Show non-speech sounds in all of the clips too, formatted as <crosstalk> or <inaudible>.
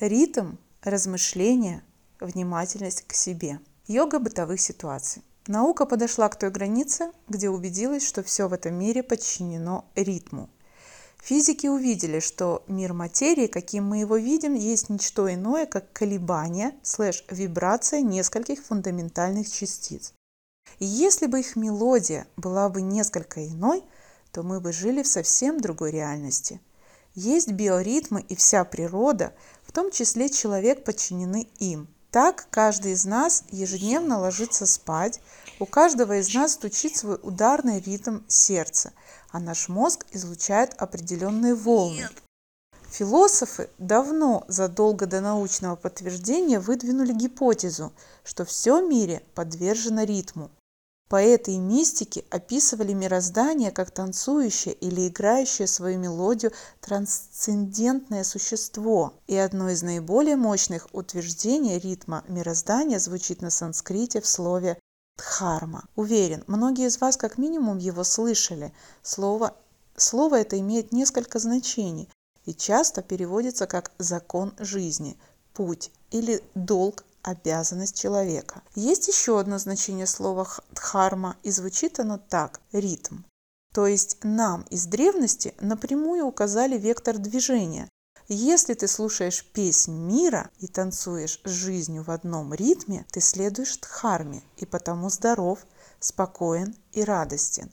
Ритм, размышления, внимательность к себе. Йога бытовых ситуаций. Наука подошла к той границе, где убедилась, что все в этом мире подчинено ритму. Физики увидели, что мир материи, каким мы его видим, есть ничто иное, как колебание слэш вибрация нескольких фундаментальных частиц. И если бы их мелодия была бы несколько иной, то мы бы жили в совсем другой реальности. Есть биоритмы и вся природа, в том числе человек подчинены им. Так каждый из нас ежедневно ложится спать, у каждого из нас стучит свой ударный ритм сердца, а наш мозг излучает определенные волны. Философы давно, задолго до научного подтверждения, выдвинули гипотезу, что все в мире подвержено ритму. Поэты и мистики описывали мироздание как танцующее или играющее свою мелодию трансцендентное существо. И одно из наиболее мощных утверждений ритма мироздания звучит на санскрите в слове дхарма. Уверен, многие из вас как минимум его слышали. Слово, слово это имеет несколько значений и часто переводится как закон жизни, путь или долг обязанность человека. Есть еще одно значение слова дхарма, и звучит оно так – ритм. То есть нам из древности напрямую указали вектор движения. Если ты слушаешь песнь мира и танцуешь с жизнью в одном ритме, ты следуешь дхарме и потому здоров, спокоен и радостен.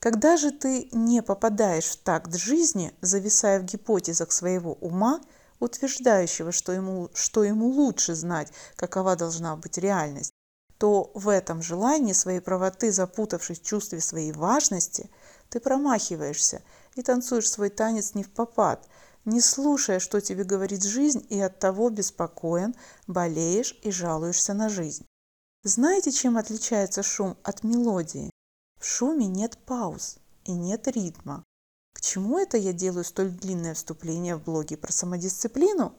Когда же ты не попадаешь в такт жизни, зависая в гипотезах своего ума – утверждающего, что ему, что ему лучше знать, какова должна быть реальность, то в этом желании своей правоты, запутавшись в чувстве своей важности, ты промахиваешься и танцуешь свой танец не в попад, не слушая, что тебе говорит жизнь, и от того беспокоен, болеешь и жалуешься на жизнь. Знаете, чем отличается шум от мелодии? В шуме нет пауз и нет ритма. К чему это я делаю столь длинное вступление в блоге про самодисциплину?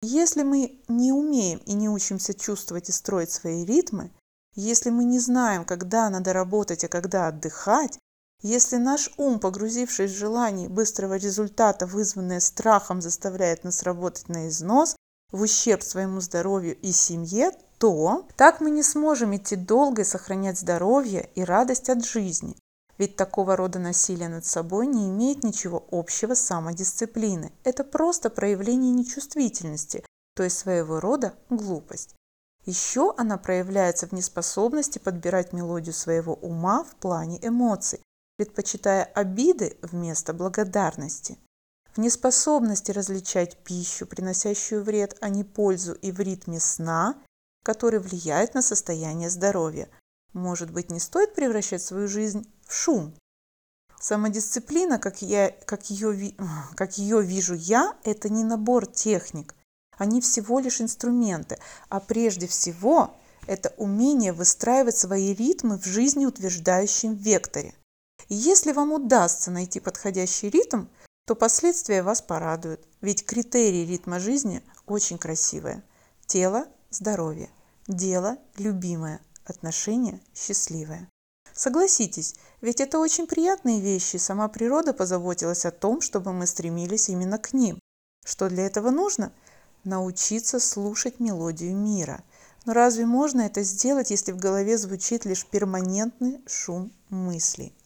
Если мы не умеем и не учимся чувствовать и строить свои ритмы, если мы не знаем, когда надо работать, а когда отдыхать, если наш ум, погрузившись в желание быстрого результата, вызванное страхом, заставляет нас работать на износ, в ущерб своему здоровью и семье, то так мы не сможем идти долго и сохранять здоровье и радость от жизни. Ведь такого рода насилие над собой не имеет ничего общего с самодисциплиной. Это просто проявление нечувствительности, то есть своего рода глупость. Еще она проявляется в неспособности подбирать мелодию своего ума в плане эмоций, предпочитая обиды вместо благодарности. В неспособности различать пищу, приносящую вред, а не пользу, и в ритме сна, который влияет на состояние здоровья. Может быть, не стоит превращать свою жизнь в шум. Самодисциплина, как, я, как, ее, <laughs> как ее вижу я, это не набор техник. Они всего лишь инструменты, а прежде всего это умение выстраивать свои ритмы в жизнеутверждающем векторе. И если вам удастся найти подходящий ритм, то последствия вас порадуют, ведь критерии ритма жизни очень красивые. Тело – здоровье, дело – любимое, отношения – счастливое. Согласитесь, ведь это очень приятные вещи, сама природа позаботилась о том, чтобы мы стремились именно к ним. Что для этого нужно? Научиться слушать мелодию мира. Но разве можно это сделать, если в голове звучит лишь перманентный шум мыслей?